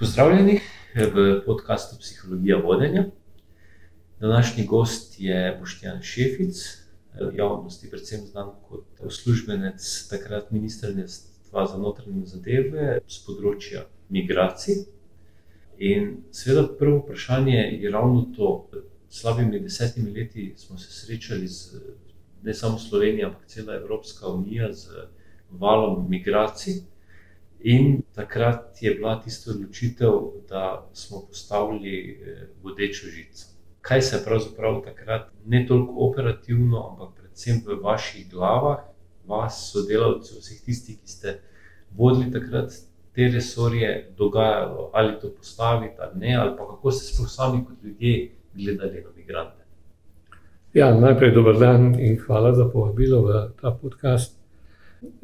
Pozdravljeni v podkastu Psihologija vodenja. Današnji gost je Boštjan Šefic, v javnosti predvsem znan kot uslužbenec takrat Ministrstva za notranje zadeve z področja migracij. In seveda prvo vprašanje je ravno to. Pred slabimi desetimi leti smo se srečali z ne samo Slovenija, ampak cela Evropska unija z valom migracij. In takrat je bila tista odločitev, da smo postavili vodečo žico. Kaj se je pravzaprav takrat, ne toliko operativno, ampak predvsem v vaših glavah, vas, sodelavcev, vseh tistih, ki ste vodili takrat te resorje, dogajalo, ali to postaviti ali ne, ali pa kako ste sploh sami kot ljudje gledali na migrante? Ja, najprej dober dan in hvala za povabilo v ta podcast.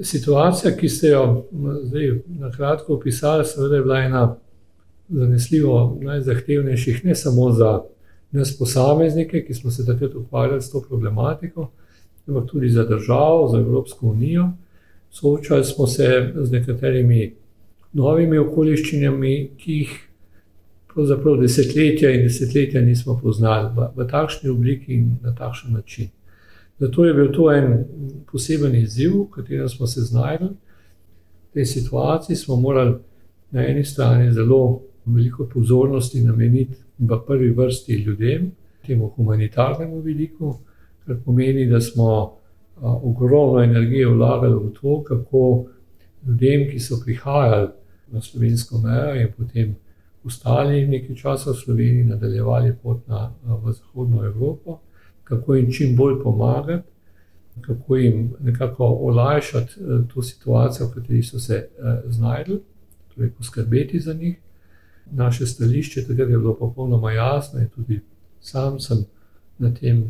Situacija, ki ste jo zdaj na kratko opisali, seveda je bila ena zanesljivo najzahtevnejših, ne samo za nas posameznike, ki smo se takrat ukvarjali s to problematiko, ampak tudi za državo, za Evropsko unijo. Soočali smo se z nekaterimi novimi okoliščinami, ki jih pravzaprav desetletja in desetletja nismo poznali v, v takšni obliki in na takšen način. Zato je bil to en poseben izziv, v katerem smo se znašli. V tej situaciji smo morali na eni strani zelo veliko pozornosti nameniti v prvi vrsti ljudem, temu humanitarnemu vidiku, kar pomeni, da smo ogromno energije vlagali v to, kako ljudem, ki so prihajali na slovensko mejo in potem ostali nekaj časa v Sloveniji, nadaljevali pot na, v Zahodno Evropo, kako jim čim bolj pomagati, kako jim nekako olajšati to situacijo, v kateri so se znašli, torej poskrbeti za njih. Naše stališče takrat je bilo popolnoma jasno in tudi sam sem na tem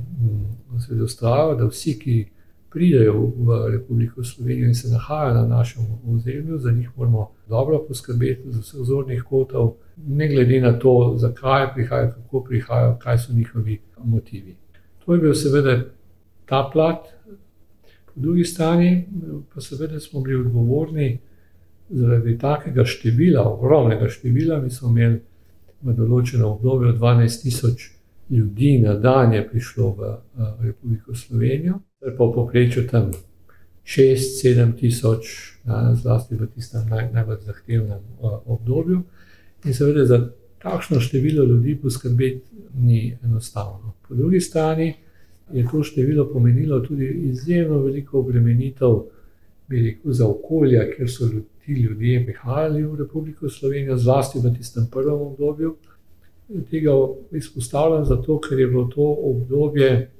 seveda vztrajal, da vsi, ki pridejo v Republiko Slovenijo in se nahajajo na našem ozemlju, za njih moramo dobro poskrbeti z vseh zornih kotov, ne glede na to, zakaj prihajajo, kako prihajajo, kaj so njihovi motivi. To je bil seveda ta plat, po drugi strani pa seveda smo bili odgovorni zaradi takega števila, ogromnega števila, mi smo imeli v določenem obdobju dvanajst tisoč ljudi na dan je prišlo v Republiko Slovenijo. Je pa v povprečju tam šest, sedem tisoč, zlasti v tistem najbolj zahtevnem obdobju. In seveda za takšno število ljudi poskrbeti ni enostavno. Po drugi strani je to število pomenilo tudi izjemno veliko obremenitev, bi rekel, za okolje, kjer so ti ljudje prihajali v Republiko Slovenijo, zlasti v tistem prvem obdobju. Tega izpostavljam zato, ker je bilo to obdobje,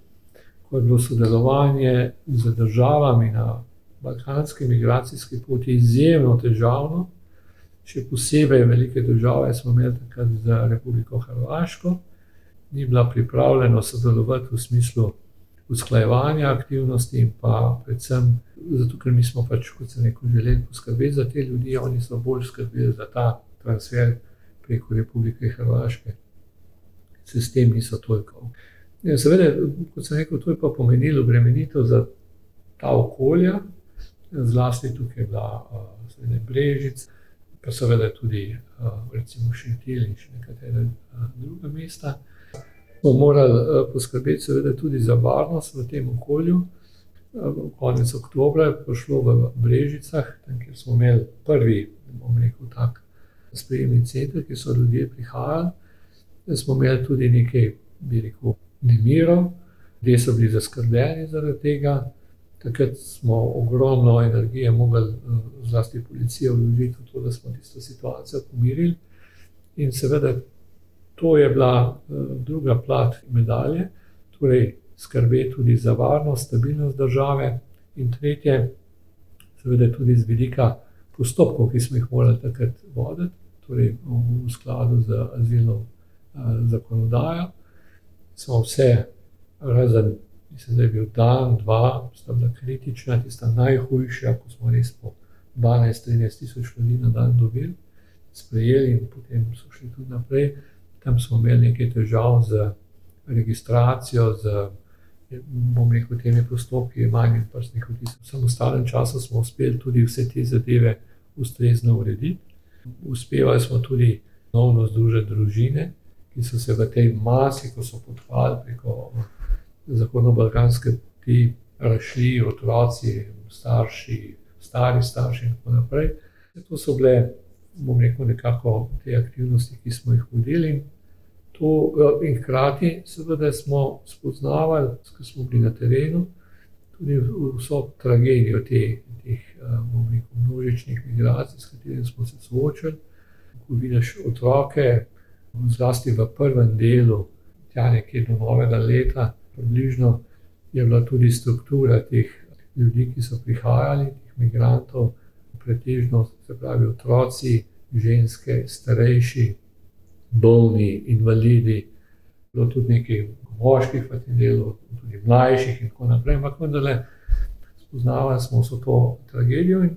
ko je bilo sodelovanje z državami na balkanski migracijski poti izjemno težavno. Še posebej velike težave smo imeli takrat z Republiko Hrvaško, ni bila pripravljena sodelovati v smislu usklajevanja aktivnosti in pa predvsem zato, ker mi smo pač, kot sem rekel, želeli poskrbeti za te ljudi, oni so bolj skrbeli za ta transfer preko Republike Hrvaške. Se s tem niso toliko. Ja, seveda, kot sem rekel, to je pa pomenilo obremenitev za ta okolja, zlasti tukaj je bila seveda Brežice, pa seveda tudi recimo Šentilj in še nekatera druga mesta. Smo morali poskrbeti seveda tudi za varnost v tem okolju. Konec oktobra je prišlo v Brežicah, tam, kjer smo imeli prvi, bom rekel, tak sprejemni center, kjer so ljudje prihajali. Smo imeli tudi nekaj, bi rekel, nemirov, ljudje so bili zaskrbljeni zaradi tega. Takrat smo ogromno energije mogli, zlasti policija, vložiti v to, da smo tisto situacijo pomirili. In seveda to je bila druga plat medalje, torej skrbeti tudi za varnost, stabilnost države. In tretje, seveda tudi z vidika postopkov, ki smo jih morali takrat voditi, torej v skladu z azilno zakonodajo, smo vse razen, mislim, da je bil dan, dva, sta bila kritična, tista najhujša, ko smo res po dvanajst, trinajst tisoč ljudi na dan dobili, sprejeli in potem so šli tudi naprej. Tam smo imeli nekaj težav z registracijo, z, bom rekel, temi postopki jemanja prstnih odtisov. V vsem ostalem času smo uspeli tudi vse te zadeve ustrezno urediti. Uspevali smo tudi ponovno združile družine, ki so se v tej masi, ko so podhajali preko zahodno-balkanske poti, rašli otroci, starši, stari starši in tako naprej. To so bile, bom rekel, nekako te aktivnosti, ki smo jih vodili. To, in hkrati, seveda, smo spoznavali, ker smo bili na terenu, tudi vso tragedijo te, teh rekel, množičnih migracij, s katerimi smo se soočali. Ko vidiš otroke, zlasti v prvem delu, tja nekje do novega leta, približno je bila tudi struktura teh ljudi, ki so prihajali, teh migrantov, pretežno se pravi otroci, ženske, starejši, bolni, invalidi, bilo tudi nekaj moških v tem delu, tudi mlajših in tako naprej. Ampak vendarle spoznavali smo vso to tragedijo in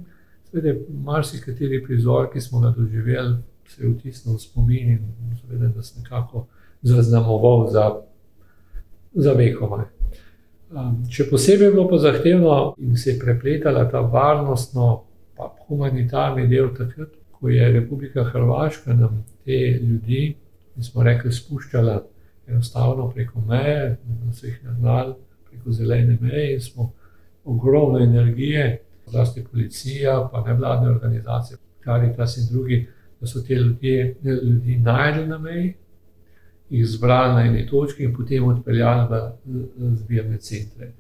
seveda marsikateri prizor, ki smo ga doživeli, se je vtisnil v spomin in seveda nas nekako zaznamoval za, za vekomaj. Če posebej je bilo pa zahtevno in se je prepletala ta varnostno, pa humanitarni del takrat, ko je Republika Hrvaška nam te ljudi, ki smo rekli, spuščala enostavno preko meje, da so jih nagnali preko zelene meje in smo ogromno energije, zlasti policija, pa nevladne organizacije, Karitas in drugi, da so te ljudje, ljudi najdli na meji, jih zbrali na eni točki in potem odpeljali v zbirne centre.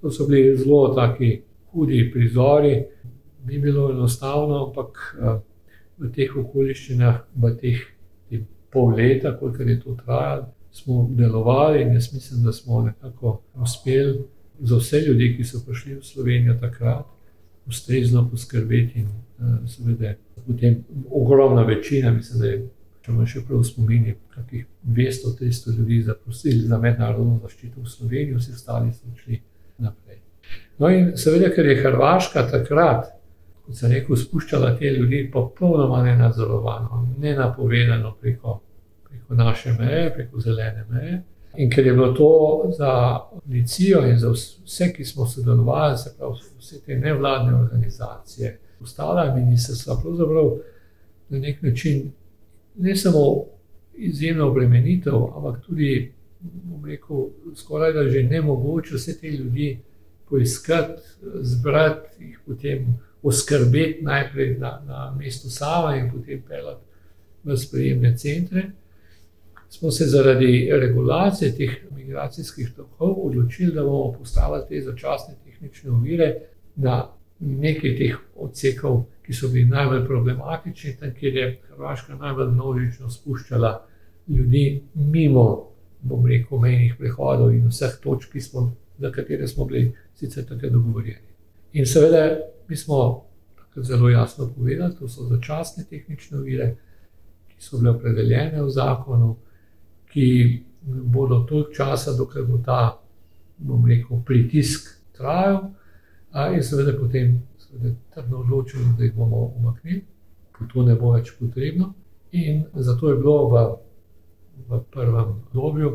To so bili zelo taki hudi prizori, ni bilo enostavno, ampak v teh okoliščinah, v teh pol leta, kolikor je to trajalo, smo delovali in jaz mislim, da smo nekako uspeli za vse ljudi, ki so prišli v Slovenijo takrat, ustrezno poskrbeti. In uh, seveda, potem ogromna večina, mislim, da je, če me še prav spomini, kakih 200-300 ljudi zaprosili za mednarodno zaščito v Sloveniji, vsi ostali so šli naprej. No, in seveda, ker je Hrvaška takrat, kot sem rekel, spuščala te ljudi popolnoma nenadzorovano, nenapovedano preko, preko naše meje, preko zelene meje. In ker je bilo to za policijo in za vse, ki smo sodelovali, se pravi vse te nevladne organizacije, ostala ministrstva, pravzaprav na nek način ne samo izjemna obremenitev, ampak tudi, bom rekel, skoraj da že ne mogoče vse te ljudi poiskati, zbrati jih potem. Oskrbeti najprej na, na mestu Sava in potem pelati v sprejemne centre smo se zaradi regulacije teh migracijskih tokov odločili, da bomo postavili te začasne tehnične ovire na nekaj teh odsekov, ki so bili najbolj problematični, tam, kjer je Hrvaška najbolj množično spuščala ljudi mimo, bom rekel, mejnih prehodov in vseh točk, smo, za katere smo bili sicer tako dogovorjeni. In seveda, mi smo zelo jasno povedali, da so začasne tehnične ovire, ki so bile opredeljene v zakonu ki bodo toliko časa, dokler bo ta, bom rekel, pritisk trajal, in seveda potem trdno odločili, da jih bomo umaknili, ko to ne bo več potrebno. In zato je bilo v, v prvem obdobju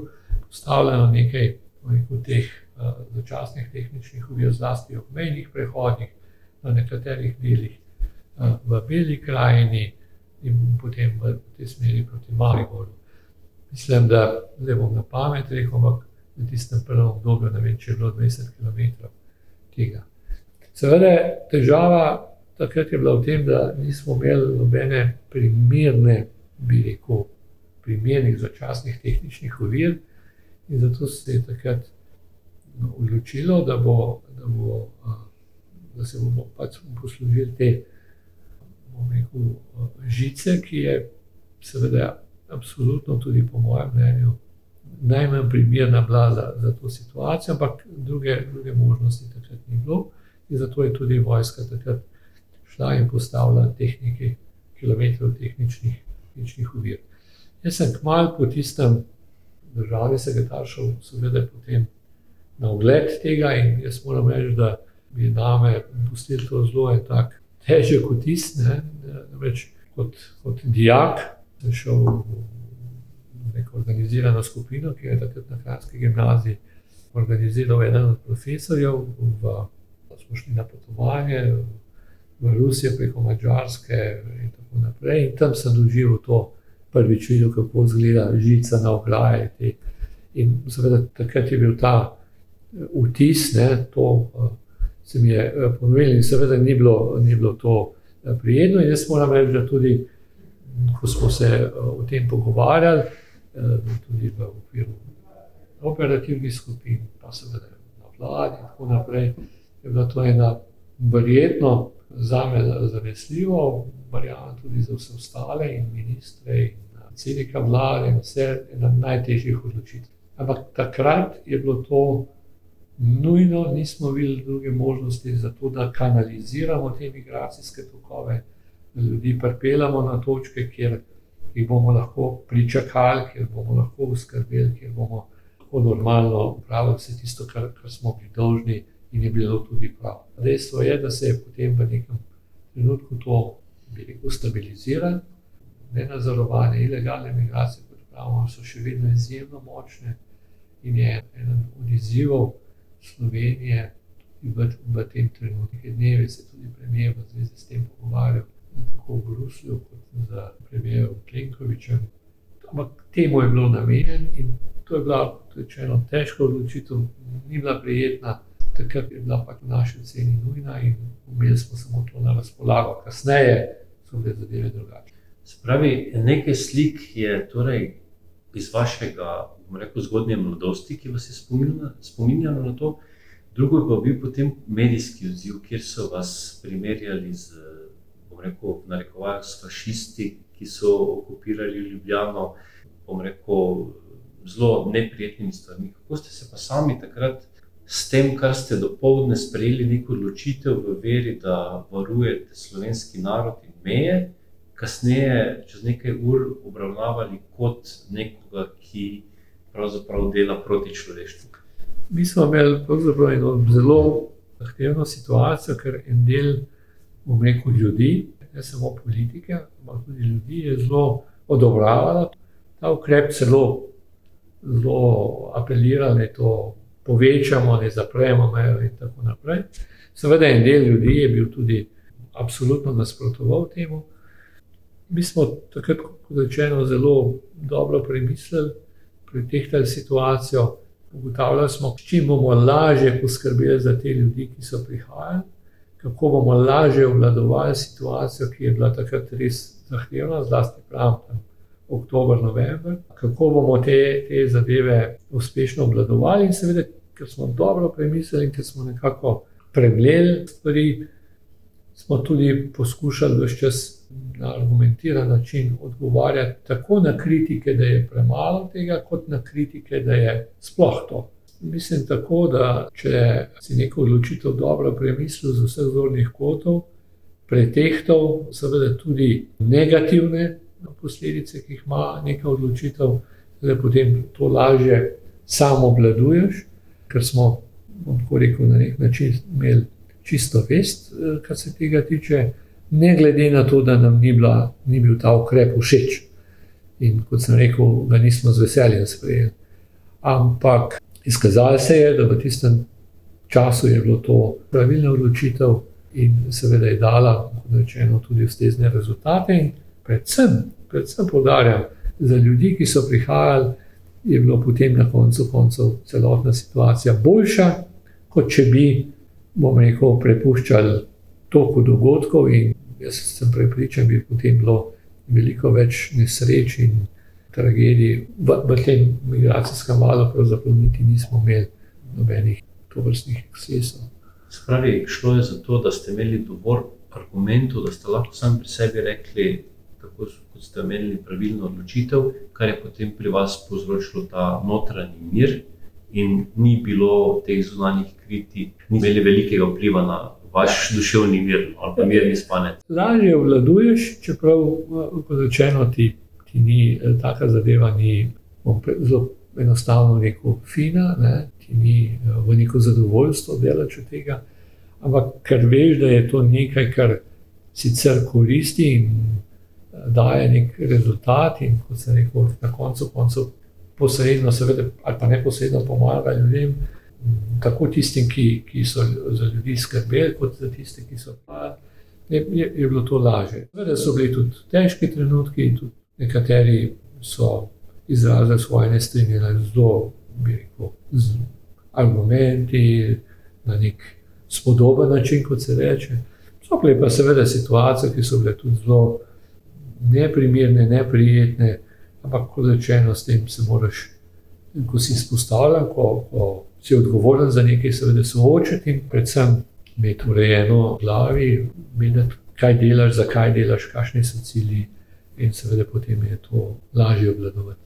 postavljeno nekaj rekel, teh uh, začasnih tehničnih ovir, zlasti ob mejnih prehodih, na nekaterih delih uh, v Beli krajini in potem v tej smeri proti Mariboru. Mislim, da ne bom na pamet rekel, ampak v tistem prvem obdobju ne vem, če je bilo 20 km tega. Seveda, težava takrat je bila v tem, da nismo imeli nobene primerne, bi rekel, primernih začasnih tehničnih ovir, in zato se je takrat odločilo, da, bo, da, bo, da se bomo pač poslužili te rekel, žice, ki je seveda absolutno, tudi po mojem mnenju, najmanj primerna bila za, za to situacijo, ampak druge, druge možnosti takrat ni bilo. In zato je tudi vojska takrat šla in postavila tehnike, kilometrov tehničnih, tehničnih uvir. Jaz sem kmalu po tistem državnem sekretarju, seveda, potem na ogled tega in jaz moram reči, da bi name pustili to zelo tak težek vtis, ne, več kot, kot dijak šel v neko organizirano skupino, ki je takrat na Hrvatski gimnaziji organiziral eden od profesorjev. V, smo šli na potovanje v Rusijo, preko Mačarske in tako naprej. In tam sem doživel to prvič videl, kako izgleda žica na ograji. Te. In seveda takrat je bil ta vtis, ne, to se mi je uh, ponovilo, in seveda ni bilo, ni bilo to uh, prijetno. In jaz moram reči, da tudi, ko smo se uh, o tem pogovarjali, tudi v okviru operativnih skupin, pa seveda na vladi in tako naprej, je bila to ena verjetno za me zanesljivo, verjamem tudi za vse ostale in ministre in predsednika vlade in vse ena najtežjih odločitev. Ampak takrat je bilo to nujno, nismo videli druge možnosti za to, da kanaliziramo te migracijske tokove, da ljudi pripeljamo na točke, kjer jih bomo lahko pričakali, kjer bomo lahko uskrbeli, kjer bomo lahko normalno upravili vse tisto, kar, kar smo bili dolžni in je bilo tudi prav. Dejstvo je, da se je potem v nekem trenutku to stabiliziralo, ne nadzorovane ilegalne migracije, kot pravimo, so še vedno izjemno močne in je eden od izzivov Slovenije v, v tem trenutku. Dnevi se tudi premijer v zvezi s tem pogovarjal, tako v Bruslju, kot za premijer Plenkoviča. Ampak temu je bilo namenjen in to je bila rečeno, težka odločitev, ni bila prijetna takrat je bila pač v naši oceni nujna in imeli smo samo to na razpolago. Kasneje so bile zadeve drugačne. Spravi, nekaj slik je torej iz vašega rekel, zgodnje mladosti, ki vas je spominjalo na to. Drugo je pa bil potem medijski odziv, kjer so vas primerjali z, bom rekel, narekovajo s fašisti, ki so okupirali Ljubljano, bom rekel, zelo neprijetnimi stvarmi. Kako ste se pa sami takrat s tem, kar ste dopoledne sprejeli neko odločitev v veri, da varujete slovenski narod in meje, kasneje, čez nekaj ur, obravnavali kot nekoga, ki pravzaprav dela proti človeštvu. Mi smo imeli eno zelo zahtevno situacijo, ker en del, bom rekel, ljudi, ne samo politike, ampak tudi ljudi, je zelo odobravalo ta ukrep, celo, zelo apelirali, da to povečamo, ne zapremo mejo in tako naprej. Seveda, en del ljudi je bil tudi absolutno nasprotoval temu. Mi smo takrat, kot rečeno, zelo dobro premislili, pretehtali situacijo, ugotavljali smo, s čim bomo lažje poskrbeli za te ljudi, ki so prihajali, kako bomo lažje obvladovali situacijo, ki je bila takrat res zahtevna, zlasti pravim oktober, november, kako bomo te, te zadeve uspešno obvladovali, in seveda, ker smo dobro premislili ker smo nekako pregledali stvari, smo tudi poskušali vse čas na argumentiran način odgovarjati tako na kritike, da je premalo tega, kot na kritike, da je sploh to. Mislim tako, da če si neko odločitev dobro premislil z vseh zornih kotov, pretehtal, seveda tudi negativne posledice, ki jih ima neka odločitev, da potem to lažje samo obladuješ, ker smo, tako rekel, na nek način imeli čisto vest, eh, kar se tega tiče, ne glede na to, da nam ni, bila, ni bil ta ukrep všeč. In kot sem rekel, ga nismo z veseljem sprejeli. Ampak izkazalo se je, da v tistem času je bilo to pravilna odločitev in seveda je dala, kot rečeno, tudi ustrezne rezultate. In predvsem, predvsem podarjam, za ljudi, ki so prihajali, je bilo potem na koncu koncev celotna situacija boljša, kot če bi, bomo rekel, prepuščali toku dogodkov. In jaz sem prepričan, da bi potem bilo veliko več nesreč in tragedij v, v tem migracijskem valu, pravzaprav niti nismo imeli nobenih tovrstnih ekscesov. Spravi, šlo je za to, da ste imeli dovolj argumentov, da ste lahko sami pri sebi rekli, tako kot ste imeli pravilno odločitev, kar je potem pri vas povzročilo ta notranji mir, in ni bilo teh zunanjih kritik, ni imeli velikega vpliva na vaš duševni mir ali pa mirni spanec. Lažje obvladuješ, čeprav, kot rečeno, ti, ti ni taka zadeva, ni zelo enostavno rekel, fina, ne? ti ni v neko zadovoljstvo delati od tega. Ampak ker veš, da je to nekaj, kar sicer koristi in daje nek rezultat, in kot se reče, na koncu koncev, posredno, seveda, ali pa neposredno pomaga ljudem, tako tistim, ki, ki so za ljudi skrbeli, kot za tiste, ki so pa. Je, je bilo to lažje. Seveda so bili tudi težki trenutki, tudi Nekateri so izrazili svoje nestrinjanje zelo, bi rekel, z argumenti, na nek spodoben način, kot se reče. So bile pa seveda situacije, ki so bile tudi zelo neprimerne, neprijetne, ampak kot rečeno, s tem se moraš, ko si izpostavljen, ko, ko si odgovoren za nekaj, seveda soočiti in predvsem imeti urejeno v glavi, vedeti, kaj delaš, zakaj delaš, kakšni so cilji, in seveda potem je to lažje obvladovati.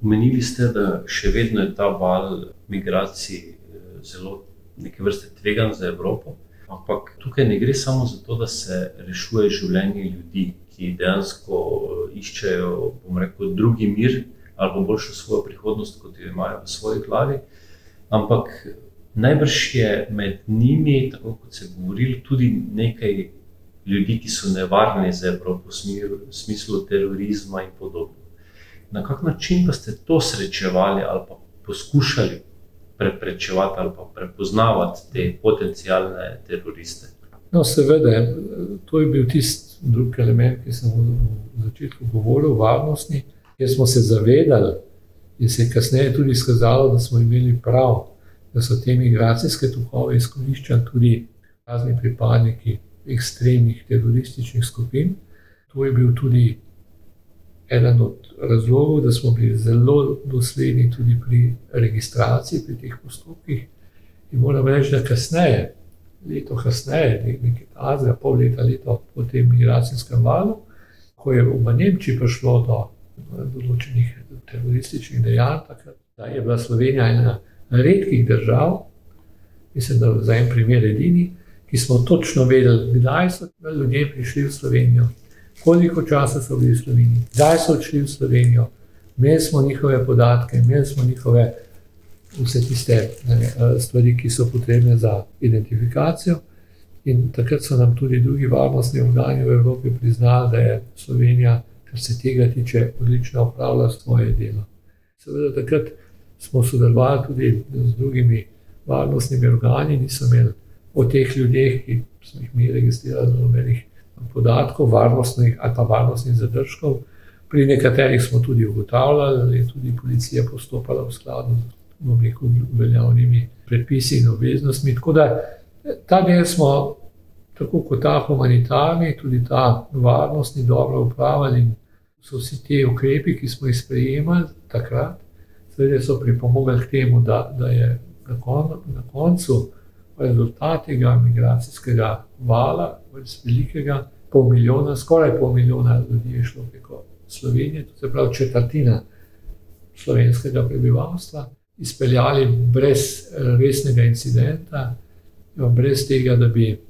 Menili ste, da še vedno je ta val migracij eh, zelo neke vrste tvegan za Evropo. Ampak tukaj ne gre samo za to, da se rešuje življenje ljudi, ki dejansko eh, iščejo, bom rekel, drugi mir ali boljšo svojo prihodnost, kot jo imajo v svoji glavi. Ampak najbrž je med njimi, tako kot se je govorilo, tudi nekaj ljudi, ki so nevarni za Evropo, v smislu terorizma in podobno. Na kak način pa ste to srečevali ali pa poskušali preprečevati ali pa prepoznavati te potencijalne teroriste. No, seveda, to je bil tisti drugi element, ki sem v začetku govoril, varnostni, kjer smo se zavedali, in se je kasneje tudi izkazalo, da smo imeli prav, da so te migracijske tokove izkoriščali tudi razni pripadniki ekstremnih terorističnih skupin. To je bil tudi eden od razlogov, da smo bili zelo dosledni tudi pri registraciji, pri teh postopkih. In moram reči, da kasneje, leto kasneje, nekaj azija, pol leta, leto po tem migracijskem valu, ko je v Nemčiji prišlo do določenih terorističnih dejanj, takrat je bila Slovenija ena redkih držav, mislim, da za en primer edini, ki smo točno vedeli, kdaj so ljudje prišli v Slovenijo koliko časa so bili v Sloveniji, kdaj so odšli v Slovenijo, imeli smo njihove podatke, imeli smo njihove vse tiste ne, eh, stvari, ki so potrebne za identifikacijo. In takrat so nam tudi drugi varnostni organi v Evropi priznali, da je Slovenija, kar se tega tiče, odlično upravljala svoje delo. Seveda, takrat smo sodelovali tudi z drugimi varnostnimi organi, nismo imeli o teh ljudeh, ki smo jih mi registrirali, nobenih podatkov, varnostnih ali pa varnostnih zadržkov. Pri nekaterih smo tudi ugotavljali, da je tudi policija postopala v skladu z veljavnimi predpisi in obveznostmi. Tako da ta del smo, tako kot ta humanitarni, tudi ta varnostni, dobro upravljali. So vsi ti ukrepi, ki smo jih sprejemali takrat, seveda so pripomogli k temu, da, da je na, kon, na koncu rezultat tega migracijskega vala, res velikega, pol milijona, skoraj pol milijona ljudi je šlo preko Slovenije, to je pravi četrtina slovenskega prebivalstva, izpeljali brez resnega incidenta, brez tega, da bi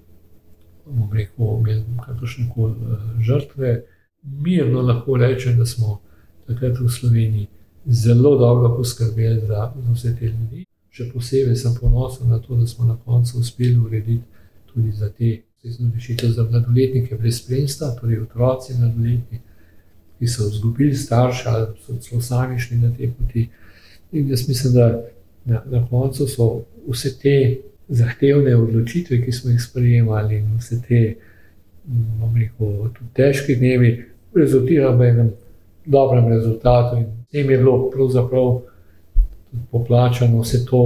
rekel, imeli kakršne koli eh, žrtve. Mirno lahko rečem, da smo takrat v Sloveniji zelo dobro poskrbeli za, za vse te ljudi. Še posebej sem ponosen na to, da smo na koncu uspeli urediti tudi za te rešitev za mladoletnike brez spremstva, torej otroci mladoletni, ki so izgubili starša ali so celo sami šli na te poti. In jaz mislim, da na, na koncu so vse te zahtevne odločitve, ki smo jih sprejemali, in vse te, bomo rekel, tudi težke dnevi, rezultirali v enem dobrem rezultatu. In tem je bilo pravzaprav poplačano vse to,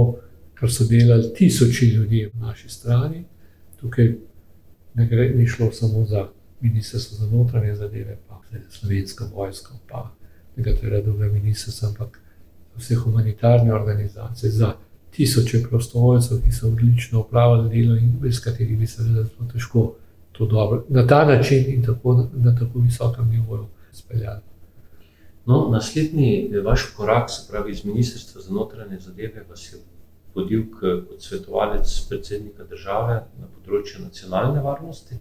kar so delali tisoči ljudi v naši strani. Tukaj ne gre, ni šlo samo za ministrstvo za notranje zadeve, pa za slovensko vojsko, pa nekatere druge ministrstva, ampak vse humanitarne organizacije, za tisoče prostovoljcev, ki so odlično upravljali delo in brez katerih bi se zelo težko to dobro na ta način in tako, na tako visokem nivoju speljali. No, naslednji vaš korak, se pravi iz Ministrstva za notranje zadeve, vas je vodil kot svetovalec predsednika države na področju nacionalne varnosti.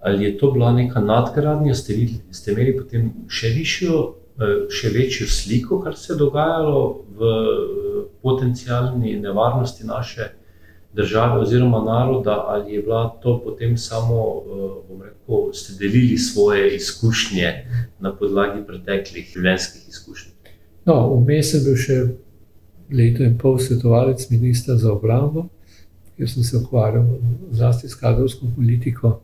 Ali je to bila neka nadgradnja, ste, ste imeli potem še višjo, eh, še večjo sliko, kar se je dogajalo v eh, potencijalni nevarnosti naše države oziroma naroda, ali je bila to potem samo, eh, bom rekel, ste delili svoje izkušnje na podlagi preteklih življenjskih izkušenj? No, vmes je bil še leto in pol svetovalec ministra za obrambo, kjer sem se ukvarjal zlasti s kadrovsko politiko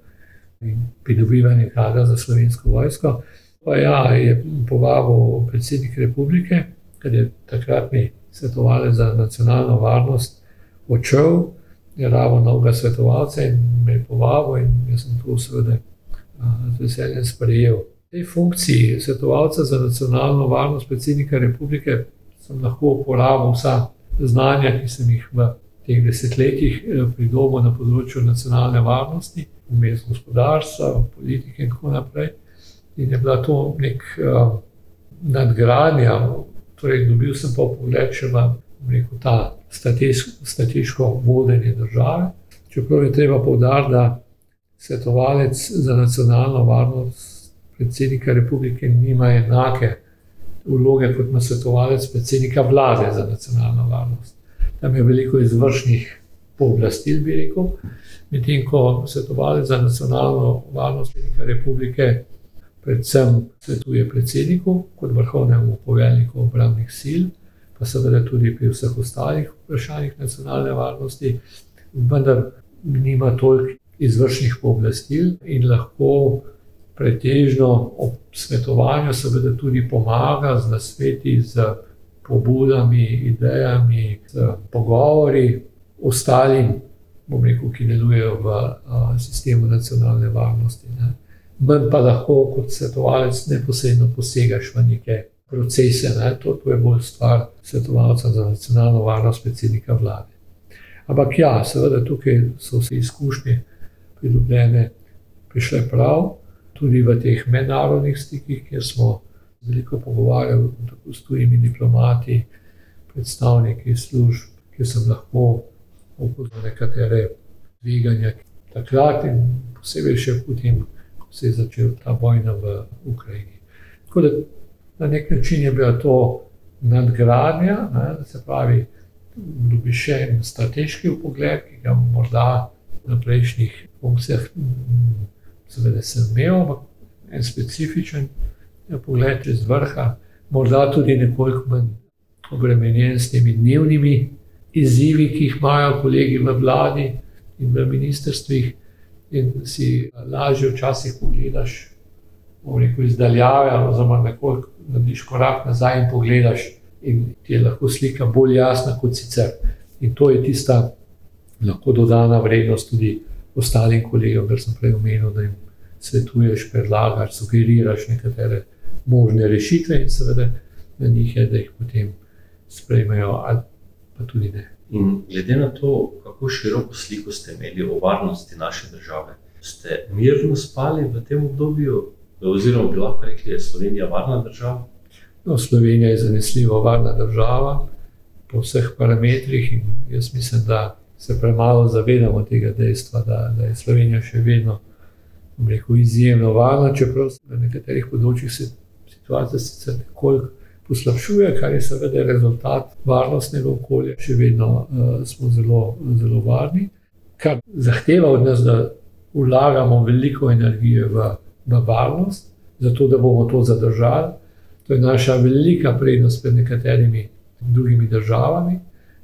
in pridobivanjem kadra za slovensko vojsko. Pa ja, je povabil predsednik republike, ker je takratni svetovalec za nacionalno varnost odšel, je ravo novega svetovalca in me je povabil in jaz sem to seveda z veseljem sprejel. V tej funkciji svetovalca za nacionalno varnost predsednika republike sem lahko uporabil vsa znanja, ki sem jih v teh desetletjih eh, pridobil na področju nacionalne varnosti, vmes gospodarstva, politike in tako naprej. In je bila to nek uh, nadgradnja, torej dobil sem pa pogled še na rekel, ta strateško vodenje države. Čeprav je treba povdariti, da svetovalec za nacionalno varnost predsednika republike nima enake vloge kot ima svetovalec predsednika vlade za nacionalno varnost. Tam je veliko izvršnih pooblastil, bi rekel, medtem ko svetovalec za nacionalno varnost predsednika republike predvsem svetuje predsedniku kot vrhovnemu poveljniku obramnih sil, pa seveda tudi pri vseh ostalih vprašanjih nacionalne varnosti, vendar nima toliko izvršnih pooblastil in lahko pretežno ob svetovanju seveda tudi pomaga z nasveti, z pobudami, idejami, z pogovori ostalim, bom rekel, ki delujejo v a, sistemu nacionalne varnosti. Ne. Manj pa lahko kot svetovalec neposredno posegaš v neke procese, ne. to, to je bolj stvar svetovalca za nacionalno varnost, predsednika vlade. Ampak ja, seveda tukaj so vse izkušnje pridobljene, prišle prav, tudi v teh mednarodnih stikih, kjer smo veliko pogovarjali s tujimi diplomati, predstavniki služb, kjer sem lahko opozoril nekatere tveganja. Takrat in posebej še potem, se je začela ta vojna v Ukrajini. Tako da na nek način je bila to nadgradnja, ne, se pravi, dobi še en strateški pogled, ki ga morda na prejšnjih funkcijah, seveda sem imel, ampak en specifičen pogled iz vrha, morda tudi nekoliko manj obremenjen s temi dnevnimi izzivi, ki jih imajo kolegi v vladi in v ministrstvih, in si lažje včasih pogledaš, rekel, izdaljave, oziroma nekoliko narediš korak nazaj in pogledaš, in ti je lahko slika bolj jasna kot sicer. In to je tista lahko dodana vrednost tudi ostalim kolegom, kar sem prej omenil, da jim svetuješ, predlagaš, sugeriraš nekatere možne rešitve in seveda na njih je, da jih potem sprejmejo pa tudi ne. In glede na to, kako široko sliko ste imeli o varnosti naše države, ste mirno spali v tem obdobju, oziroma bi lahko rekli, da je Slovenija varna država? No, Slovenija je zanesljivo varna država po vseh parametrih, in jaz mislim, da se premalo zavedamo tega dejstva, da, da je Slovenija še vedno rekel, izjemno varna, čeprav na nekaterih področjih se situacija sicer nekoliko poslabšuje, kar je seveda rezultat varnostnega okolja, še vedno uh, smo zelo, zelo varni, kar zahteva od nas, da vlagamo veliko energije v, v varnost, zato da bomo to zadržali. To je naša velika prednost pred nekaterimi drugimi državami,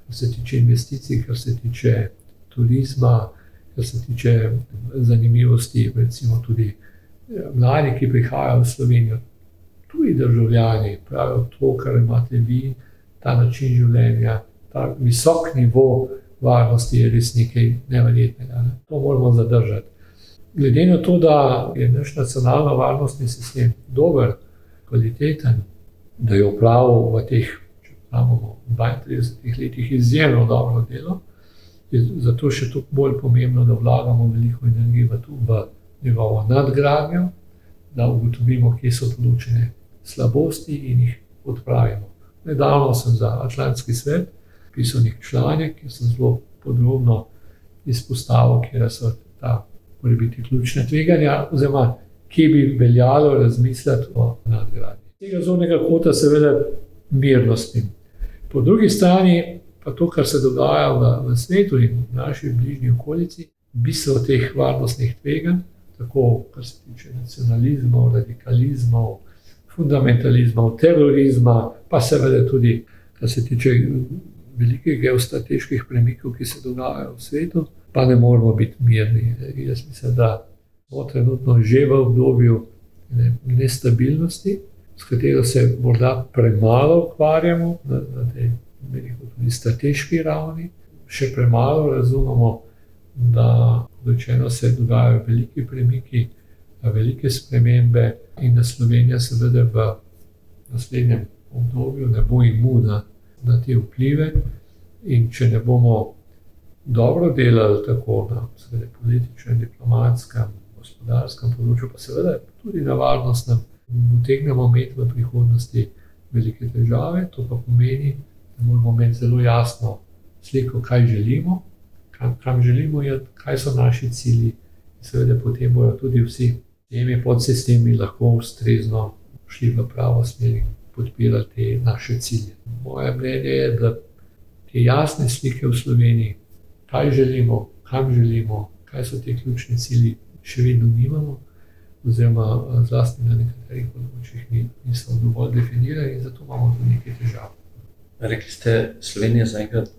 kar se tiče investicij, kar se tiče turizma, kar se tiče zanimivosti, recimo tudi eh, mladi, ki prihajajo v Slovenijo tuji državljani pravijo to, kar imate vi, ta način življenja, ta visok nivo varnosti je res nekaj nevrjetnega. Ne? To moramo zadržati. Glede na to, da je naš nacionalno varnostni sistem dober, kvaliteten, da je upravil v teh imamo, 32 letih izjemno dobro delo, je zato še toliko bolj pomembno, da vlagamo veliko energije v, v njegovo nadgradnjo, da ugotovimo, kje so določene slabosti in jih odpravimo. Nedavno sem za Atlantski svet pisal nekaj članek, ki sem zelo podrobno izpostavil, kje so ta morebiti ključne tveganja, oziroma kje bi veljalo razmisliti o nadgradnji. Tega zornega kota, seveda, mirnosti. Po drugi strani pa to, kar se dogaja v, v svetu in v naši bližnji okolici, bistvo teh varnostnih tveganj, tako kar se tiče nacionalizmov, radikalizmov, fundamentalizma, terorizma, pa seveda tudi, kar se tiče velikih geostrateških premikov, ki se dogajajo v svetu, pa ne moramo biti mirni. Jaz mislim, da smo trenutno že v obdobju ne, nestabilnosti, s katero se morda premalo ukvarjamo na, na tej tudi strateški ravni, še premalo razumemo, da rečeno, se dogajajo veliki premiki, velike spremembe in da Slovenija seveda v naslednjem obdobju ne bo imuna na te vplive. In če ne bomo dobro delali tako na seveda, političnem, diplomatskem, gospodarskem področju, pa seveda tudi na varnostnem, utegnemo imeti v prihodnosti velike težave. To pa pomeni, da moramo imeti zelo jasno sliko, kaj želimo, kam, kam želimo iti, kaj so naši cilji. In seveda potem bodo tudi vsi temi podsistemi lahko ustrezno šli v pravo smer in podpirati naše cilje. Moje mnenje je, da te jasne slike v Sloveniji, kaj želimo, kam želimo, kaj so ti ključni cilji, še vedno nimamo, oziroma zlasti na nekaterih področjih niso dovolj definirani in zato imamo tudi nekaj težav. Rekli ste, Slovenija je zaenkrat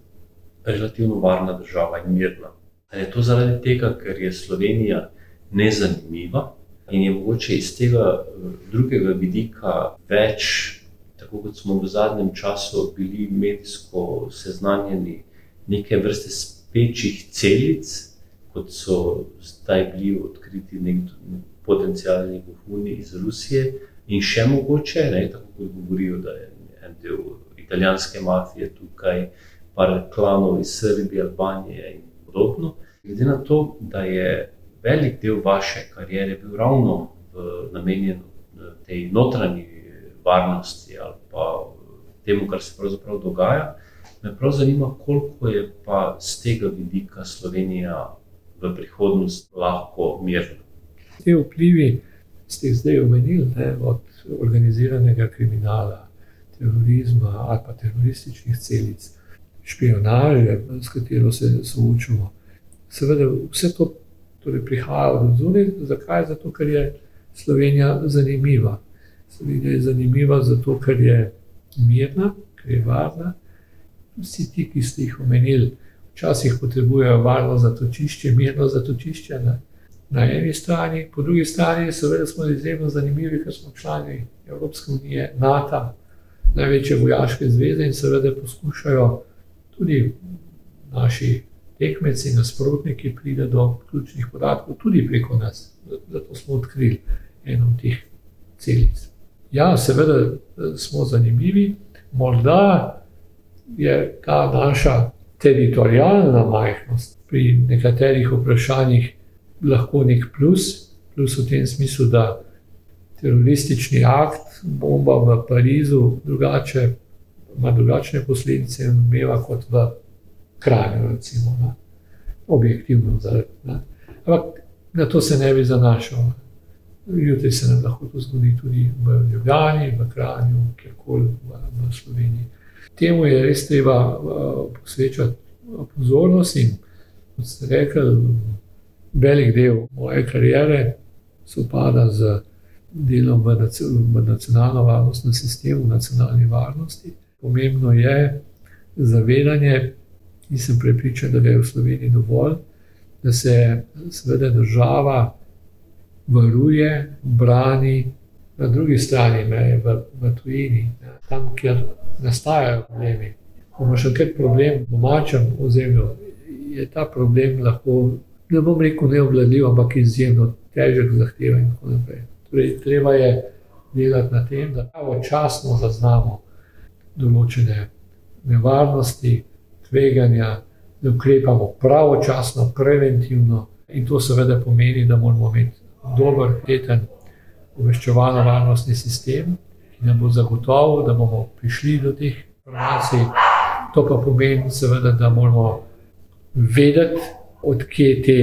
relativno varna država in mirna. Ali je to zaradi tega, ker je Slovenija nezanimiva in je mogoče iz tega drugega vidika več tako kot smo v zadnjem času bili medijsko seznanjeni, neke vrste spečih celic, kot so zdaj bili odkriti neki potencijalni vohuni iz Rusije, in še mogoče, ne, tako kot govorijo, da je en del italijanske mafije tukaj, par klanov iz Srbije, Albanije in podobno. Glede na to, da je velik del vaše kariere bil ravno v, namenjen tej notranji varnosti ali pa temu, kar se pravzaprav dogaja. Me prav zanima, koliko je pa z tega vidika Slovenija v prihodnost lahko mirna. Te vplivi ste zdaj omenili, ne, od organiziranega kriminala, terorizma ali pa terorističnih celic, špionaže, s katero se soočamo. Seveda, vse to torej, prihaja od zunaj. Zakaj? Zato, ker je Slovenija zanimiva. Slovenija je zanimiva zato, ker je mirna, ker je varna. Vsi ti, ki ste jih omenili, včasih potrebujejo varno zatočišče, mirno zatočišče ne? na eni strani, po drugi strani seveda smo izjemno zanimivi, ker smo člani Evropske unije, NATO, največje vojaške zveze in seveda poskušajo tudi naši tekmeci, nasprotniki, pride do ključnih podatkov, tudi preko nas. Zato smo odkrili eno od teh celic. Ja, seveda smo zanimivi, morda je ta naša teritorijalna majhnost pri nekaterih vprašanjih lahko nek plus, plus v tem smislu, da teroristični akt, bomba v Parizu, drugače, ima drugačne posledice in umeva kot v Kranju, recimo, na, objektivno. Ampak na to se ne bi zanašal. Jutri se nam lahko to zgodi tudi v Ljubljani, v Kranju, kjerkoli v, v Sloveniji. Temu je res treba uh, posvečati pozornost in, kot ste rekli, velik del moje kariere sopada z delom v, v nacionalno varnostnem sistemu, v nacionalni varnosti. Pomembno je zavedanje, nisem prepričan, da je v Sloveniji dovolj, da se seveda država varuje, brani, na drugi strani meje, v, v tujini, tam, kjer nastajajo problemi. Ko imaš nekaj problem v domačem ozemlju, je ta problem lahko, ne bom rekel, neobvladljiv, ampak izjemno težek, zahteven in tako naprej. Torej, treba je delati na tem, da pravočasno zaznamo določene nevarnosti, tveganja, da ukrepamo pravočasno, preventivno, in to seveda pomeni, da moramo imeti dober, teten obveščevalno-varnostni sistem, ki nam bo zagotovil, da bomo prišli do teh informacij. To pa pomeni, seveda, da moramo vedeti, odkje te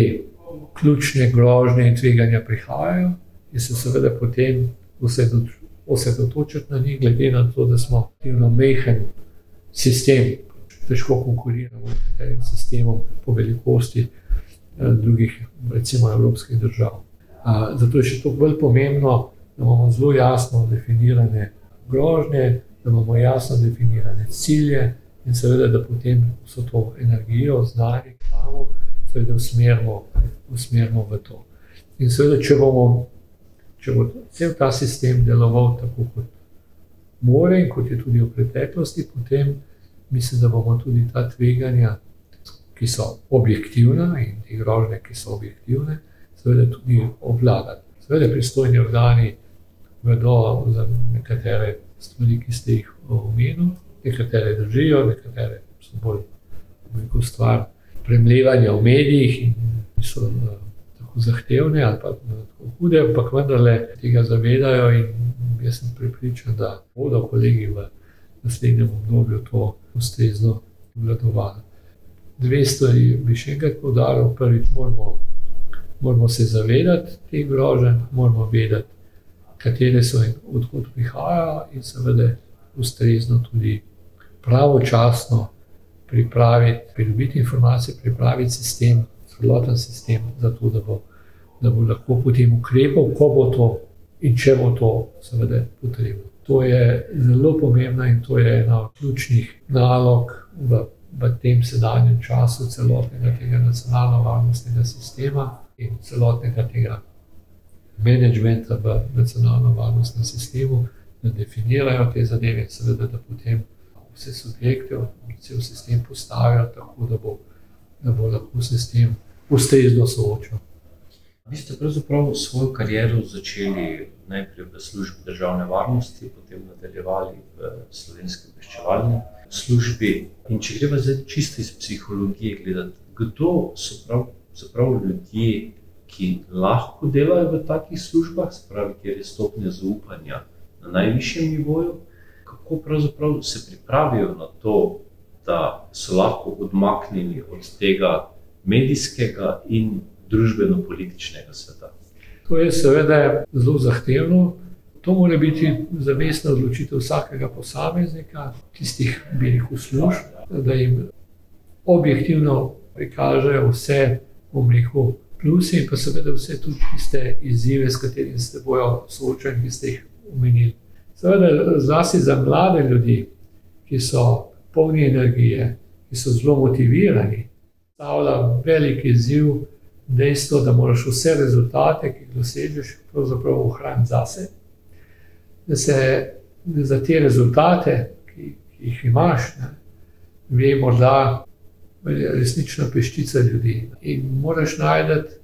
ključne grožnje in tveganja prihajajo, in se seveda potem osredotočiti na njih, glede na to, da smo relativno mehen sistem, težko konkuriramo s tem sistemom po velikosti eh, drugih, recimo, evropskih držav. Zato je še toliko bolj pomembno, da imamo zelo jasno definirane grožnje, da imamo jasno definirane cilje in seveda, da potem vso to energijo, znanje, ki imamo, usmerimo v to. In seveda, če bomo, če bo cel ta sistem deloval tako, kot more in kot je tudi v preteklosti, potem mislim, da bomo tudi ta tveganja, ki so objektivna in te grožnje, ki so objektivne, seveda tudi obvladali. Seveda, pristojni organi vedo za nekatere stvari, ki ste jih omenili, nekatere držijo, nekatere so bolj veliko stvar premljevanja v medijih in so uh, tako zahtevne ali pa uh, tako hude, ampak vendarle tega zavedajo in jaz sem pripričan, da bodo kolegi v naslednjem obdobju to ustrezno obvladovali. Dve stvari bi še enkrat povdaril. Prvič, moramo, moramo se zavedati teh groženj, moramo vedeti, katere so in odkud prihajajo, in seveda ustrezno tudi pravočasno pripraviti, pridobiti informacije, pripraviti sistem, celoten sistem, zato da bo, da bo lahko potem ukrepal, ko bo to in če bo to, seveda, potrebno. To je zelo pomembno in to je ena od ključnih nalog v, v tem sedanjem času celotnega tega nacionalno-varnostnega sistema in celotnega tega menedžmenta v nacionalno-varnostnem sistemu, da definirajo te zadeve in seveda, da potem vse subjekte, cel sistem postavijo tako, da bo, da bo lahko se s tem ustrezno soočil. Vi ste pravzaprav svojo kariero začeli najprej v službi državne varnosti, potem nadaljevali v slovenski obveščevalni službi. In če gremo zdaj čisto iz psihologije gledati, kdo so prav, prav ljudje, ki lahko delajo v takih službah, spravi, kjer je stopnja zaupanja na najvišjem nivoju, kako pravzaprav se pripravijo na to, da so lahko odmaknjeni od tega medijskega in družbeno-političnega sveta. To je seveda zelo zahtevno. To mora biti zavestna odločitev vsakega posameznika, tistih velikih služb, da jim objektivno prikažejo vse, bom rekel, pluse in pa seveda vse tudi tiste izzive, s katerimi se bojo soočali, ki ste jih omenili. Seveda, zlasti za mlade ljudi, ki so polni energije, ki so zelo motivirani, stavlja velik izziv dejstvo, da moraš vse rezultate, ki jih dosežeš, pravzaprav ohraniti zase. Da se da za te rezultate, ki, ki jih imaš, ne, ve morda resnično peščica ljudi. In moraš najti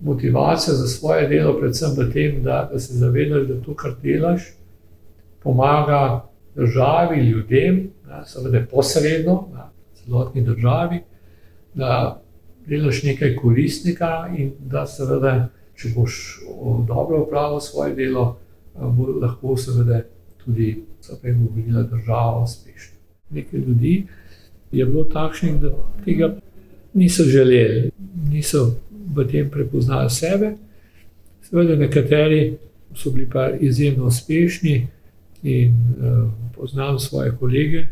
motivacijo za svoje delo, predvsem v tem, da, da se zavedaš, da to, kar delaš, pomaga državi, ljudem, da, seveda posredno, da, celotni državi, da delaš nekaj koristnika in da seveda, če boš dobro upravil svoje delo, bo lahko seveda tudi spremenila država uspešno. Nekaj ljudi je bilo takšnih, da tega niso želeli, niso v tem prepoznali sebe. Seveda nekateri so bili pa izjemno uspešni, in uh, poznam svoje kolege,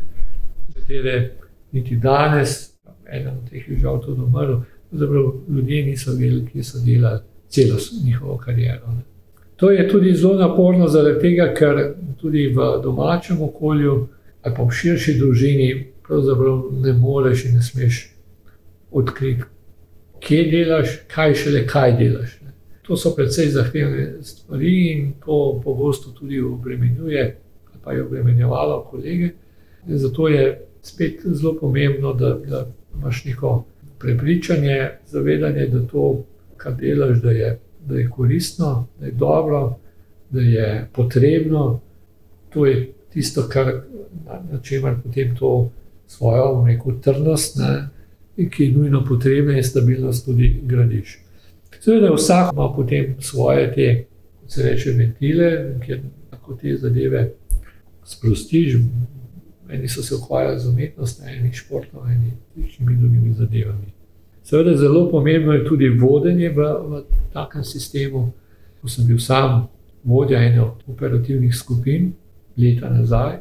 katere niti danes, ena od teh je žal tudi umrl, zapravo ljudje niso vedeli, kje so delali celo njihovo kariero. Ne. To je tudi zelo naporno, zaradi tega, ker tudi v domačem okolju ali pa v širši družini ne moreš in ne smeš odkriti, kje delaš, kaj šele kaj delaš. Ne. To so precej zahtevne stvari in to pogosto tudi obremenjuje pa je obremenjevalo kolege. In zato je spet zelo pomembno, da, da imaš neko prepričanje, zavedanje, da to, kar delaš, da je, da je koristno, da je dobro, da je potrebno. To je tisto, kar, na, na čemer potem to svojo neko trdnost, ne, ki je nujno potrebna in stabilnost tudi gradiš. Seveda, vsak ima potem svoje te, kot se reče, ventile, kjer lahko te zadeve sprostiš. Eni so se ukvarjali z umetnostjo, eni športom, eni različnimi drugimi zadevami. Seveda, zelo pomembno je tudi vodenje v, v takem sistemu. Ko sem bil sam vodja ene od operativnih skupin, leta nazaj,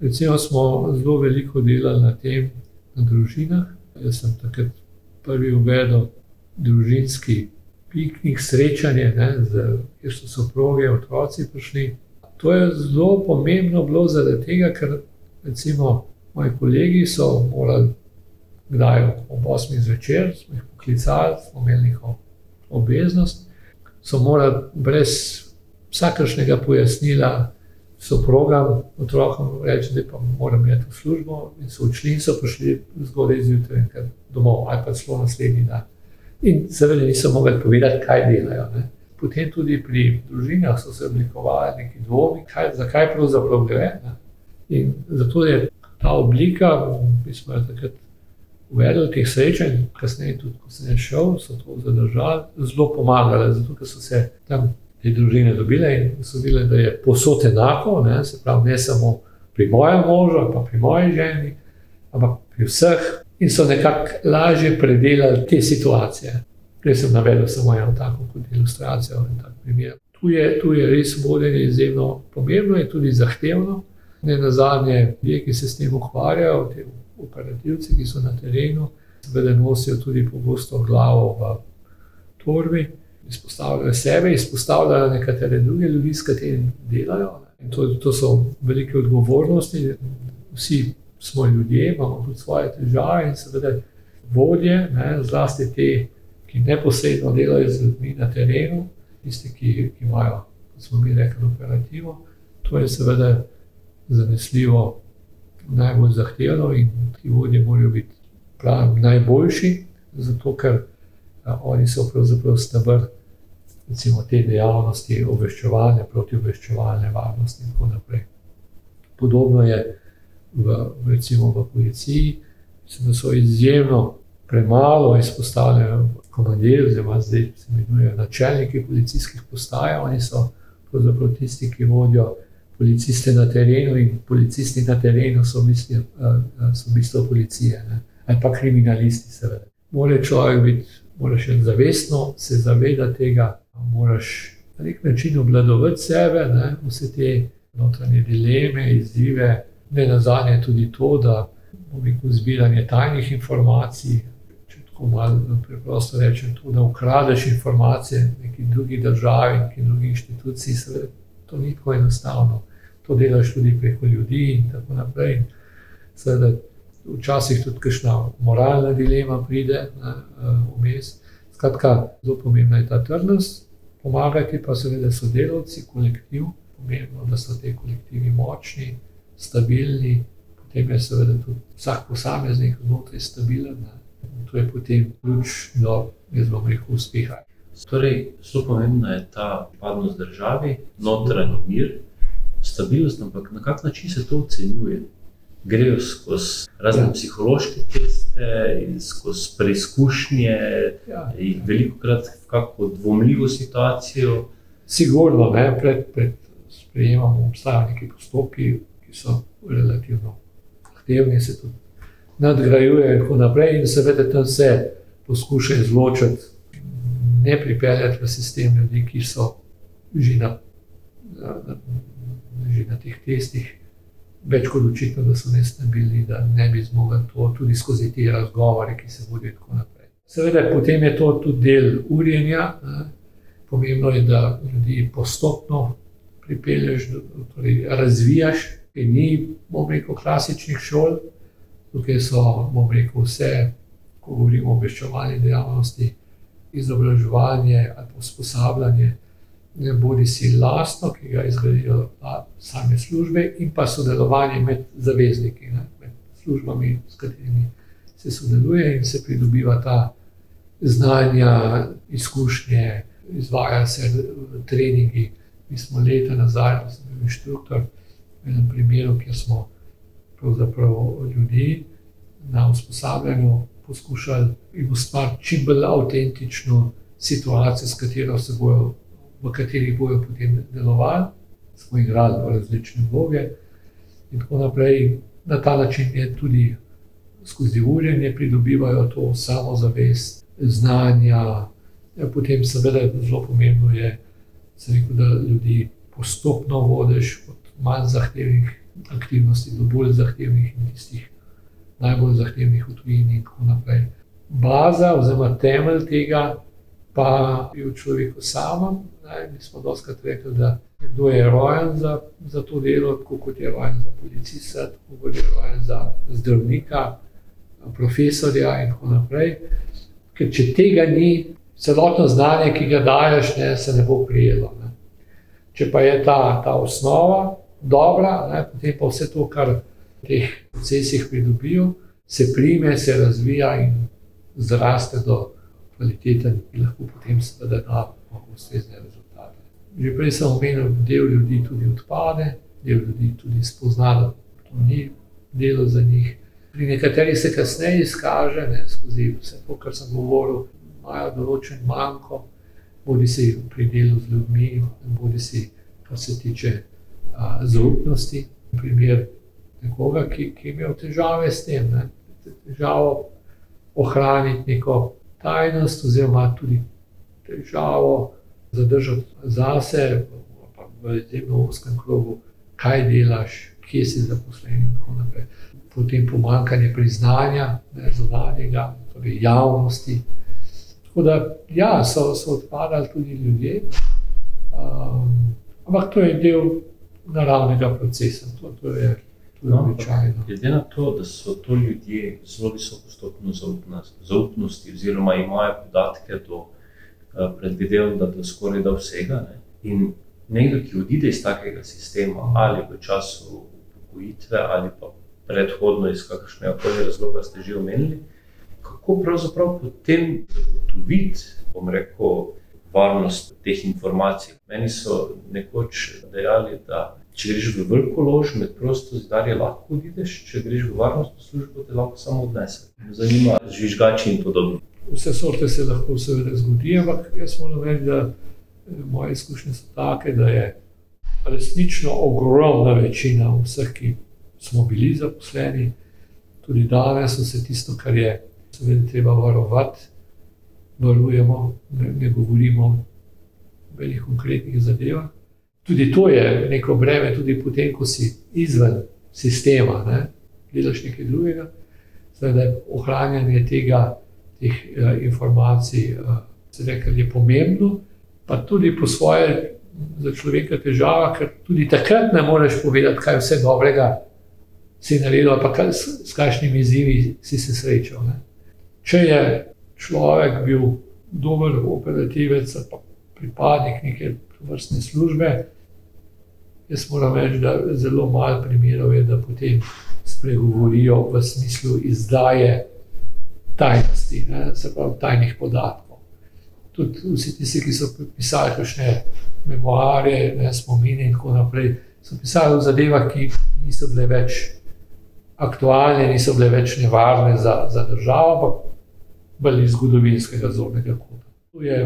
recimo, smo zelo veliko delali na tem, na družinah. Jaz sem takrat prvi uvedel družinski piknik, srečanje, ne, z, kjer so soproge, otroci prišli. To je zelo pomembno bilo zaradi tega, ker recimo moji kolegi so morali, kdaj ob 8. zvečer, smo jih poklicali, smo imeli njihovo obveznost, so morali brez vsakršnega pojasnila soprogam, otrokom reči, da pa moram iti v službo in so odšli in so prišli zgodaj zjutraj domov ali pa celo naslednji dan. In seveda niso mogli povedati, kaj delajo. Ne. Potem tudi pri družinah so se oblikovali neki dvomi, kaj, zakaj pravzaprav gre. In zato je ta oblika, mi smo jo takrat uvedli teh srečanj, kasneje tudi, ko sem šel, so to zadržali, zelo pomagali, zato ker so se tam te družine dobile in so videli, da je posod enako, ne, se pravi, ne samo pri mojem možu, pa pri moji ženi, ampak pri vseh, in so nekako lažje predelali te situacije. Prej sem navedel samo eno tako kot ilustracijo in tako primer. Tu je, tu je res vodenje izjemno pomembno in tudi zahtevno. Ne na zadnje, ljudje, ki se s tem ukvarjajo, ti operativci, ki so na terenu, seveda nosijo tudi pogosto glavo v torbi izpostavljajo sebe, izpostavljajo nekatere druge ljudi, s katerimi delajo. To, to so velike odgovornosti, vsi smo ljudje, imamo tudi svoje težave in seveda vodje, ne, zlasti te, ki neposredno delajo z ljudmi na terenu, tisti, ki, ki imajo, kot smo mi rekli, operativo. To je seveda zanesljivo najbolj zahtevno in ti vodje morajo biti pravi najboljši, zato ker oni so pravzaprav stebr recimo, te dejavnosti obveščevalne, protiobveščevalne varnosti in tako naprej. Podobno je v, recimo, v policiji, mislim, da so izjemno premalo izpostavljeni komandirji, oziroma zdaj se imenujejo načelniki policijskih postaj, oni so pravzaprav tisti, ki vodijo. Policiste na terenu in policisti na terenu so v bistvu policije, ne? ali pa kriminalisti, seveda. Mora človek biti moraš zavestno se zavedati tega, moraš na nek način obvladovati sebe, ne, vse te notranje dileme, izzive, ne na zadnje tudi to, da bomo zbiranje tajnih informacij. Tako malo preprosto rečem, to, da ukradeš informacije neki drugi državi, neki drugi inštituciji, seveda, to ni tako enostavno. To delaš tudi preko ljudi in tako naprej. Seveda, včasih tudi kakšna moralna dilema pride vmes. Skratka, zelo pomembna je ta trdnost, pomagati pa seveda sodelavci, kolektiv. Pomembno da so ti kolektivi močni, stabilni, potem je seveda tudi vsak posameznik znotraj stabilen. To je potem ključ do, jaz bom rekel, uspeha. Torej, zelo pomembna je ta pripadnost državi, notranji mir, stabilnost, ampak na kak način se to ocenjuje? grejo skozi razne ja. psihološke teste skozi preizkušnje, ja. in veliko krat v kako dvomljivo situacijo. Sigurno, ne, pred, pred sprejemom obstajajo neki postopki, ki so relativno zahtevni, se tudi nadgrajujejo in tako naprej. In seveda tam se poskuša izločiti, ne pripeljati v sistem ljudi, ki so že na, na, že na teh testih več kot očitno, da so nestabilni, da ne bi zmogli to tudi skozi te razgovore, ki se vodijo tako naprej. Seveda, potem je to tudi del urjenja. Ne. Pomembno je, da ljudi postopno pripelješ, torej razvijaš, ki ni, bom rekel, klasičnih šol, tukaj so, bom rekel, vse, ko govorimo o obveščevalni dejavnosti, izobraževanje ali usposabljanje bodi si lastno, ki ga izgradijo same službe, in pa sodelovanje med zavezniki, ne, med službami, s katerimi se sodeluje in se pridobiva ta znanja, izkušnje, izvaja se treningi. Mi smo leta nazaj, da sem bil inštruktor v enem primeru, kjer smo pravzaprav ljudi na usposabljanju poskušali jim ustvariti čim bolj avtentično situacijo, s katero se bojo v katerih bojo potem delovali, smo igrali različne vloge. In tako naprej. Na ta način je tudi skozi urjenje pridobivajo to samozavest, znanja. Ja, potem, seveda, zelo pomembno je, rekel, da ljudi postopno vodiš od manj zahtevnih aktivnosti do bolj zahtevnih in tistih najbolj zahtevnih tujini. In tako naprej. Baza, oziroma temelj tega, pa je v človeku samem. Ne, mi smo doskrat rekli, da kdo je rojen za, za to delo, tako kot je rojen za policista, tako kot je rojen za zdravnika, profesorja in tako naprej. Ker če tega ni, celotno znanje, ki ga daješ, ne, se ne bo prijelo. Ne. Če pa je ta, ta osnova dobra, ne, potem pa vse to, kar v teh procesih pridobijo, se prime, se razvija in zraste do kvalitete, ki lahko potem seveda da ustrezne rezultate. Že prej sem omenil, da del ljudi tudi odpade, del ljudi tudi spozna, da to ni delo za njih. Pri nekaterih se kasneje izkaže, ne, skozi vse to, kar sem govoril, imajo določen manjko, bodi si pri delu z ljudmi, bodi si, kar se tiče zaupnosti. Primer nekoga, ki, ki je imel težave s tem, ne, težavo ohraniti neko tajnost, oziroma tudi težavo zadržati zase, pa v izjemno uskem krogu, kaj delaš, kje si zaposlen in tako naprej. Potem pomankanje priznanja, zunanjega, torej javnosti. Tako da, ja, so, so odpadali tudi ljudje, um, ampak to je del naravnega procesa, to, to je no. Glede na to, da so to ljudje zelo visoko stopno zaupnosti, oziroma imajo podatke do uh, predvidev, da do skoraj da vsega. Ne? In nekdo, ki odide iz takega sistema ali v času upokojitve ali pa predhodno iz kakršnega koli razloga ste že omenili. Kako pravzaprav potem zagotoviti, bom rekel, varnost teh informacij? Meni so nekoč dejali, da če greš v veliko lož, med prosto zidarje lahko odideš, če greš v varnostno službo, te lahko samo odnese. Zanima me, žvižgači in podobno. Vse sorte se lahko seveda zgodi, ampak jaz moram reči, da eh, moje izkušnje so take, da je resnično ogromna večina vseh, ki smo bili zaposleni, tudi danes vse tisto, kar je, seveda, treba varovati, varujemo, ne, ne govorimo o velikih konkretnih zadevah. Tudi to je neko breme, tudi potem, ko si izven sistema, ne, delaš nekaj drugega. Zdaj, ohranjanje tega, teh uh, informacij uh, je pomembno, pa tudi po svoje. Za človeka težava, ker tudi takrat ne moreš povedati, kaj vse dobrega si naredil, ali pa s, s kakšnimi izzivi si se srečal. Ne? Če je človek bil dober operativec, pa pripadnik neke vrstne službe, jaz moram reči, da zelo malo primerov je, da potem spregovorijo v smislu izdaje tajnosti, ne? se pravi tajnih podatkov. Tudi vsi tisti, ki so pisali kakšne memoarje, ne, spomine in tako naprej, so pisali o zadevah, ki niso bile več aktualne, niso bile več nevarne za, za državo, ampak bolj iz zgodovinskega zornega kota. To je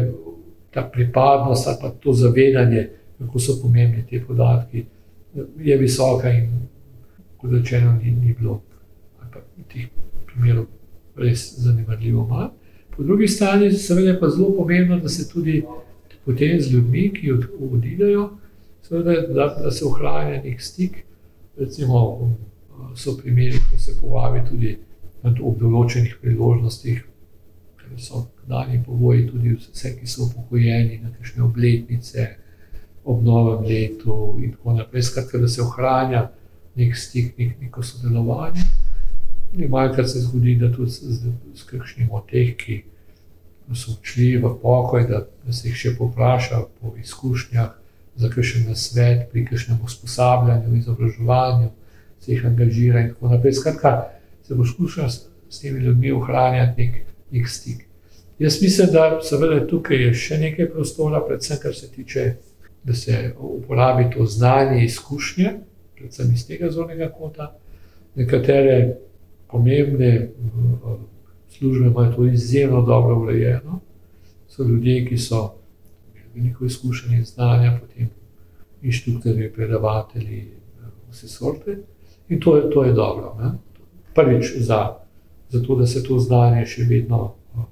ta pripadnost ali pa to zavedanje, kako so pomembni ti podatki, je visoka in kot rečeno, ni, ni bilo teh primerov res zanemarljivo malo. Po drugi strani seveda je pa zelo pomembno, da se tudi potem z ljudmi, ki odidejo, da, da se ohranja nek stik, recimo so primeri, ko se povabi tudi ob določenih priložnostih, ker so dani pogoji, tudi vse, ki so upokojeni na kakšne obletnice, ob novem letu in tako naprej. Skratka, da se ohranja nek stik, nek, neko sodelovanje. Malkrat se zgodi, da tudi z, z kakšnim od teh, ki so odšli v pokoj, da, da se jih še popraša po izkušnjah za kakšen svet, pri kakšnem usposabljanju, izobraževanju se jih angažira in tako naprej. Skratka, se bo skušal s, s temi ljudmi ohranjati nek, nek stik. Jaz mislim, da seveda tukaj je še nekaj prostora, predvsem kar se tiče, da se uporabi to znanje, izkušnje, predvsem iz tega zornega kota. Nekatere pomembne službe imajo to izjemno dobro urejeno. So ljudje, ki so veliko izkušenj in znanja, potem inštruktorji, predavatelji, vse sorte. In to je, to je dobro. Ne? Prvič, za, za to, da se to znanje še vedno uh,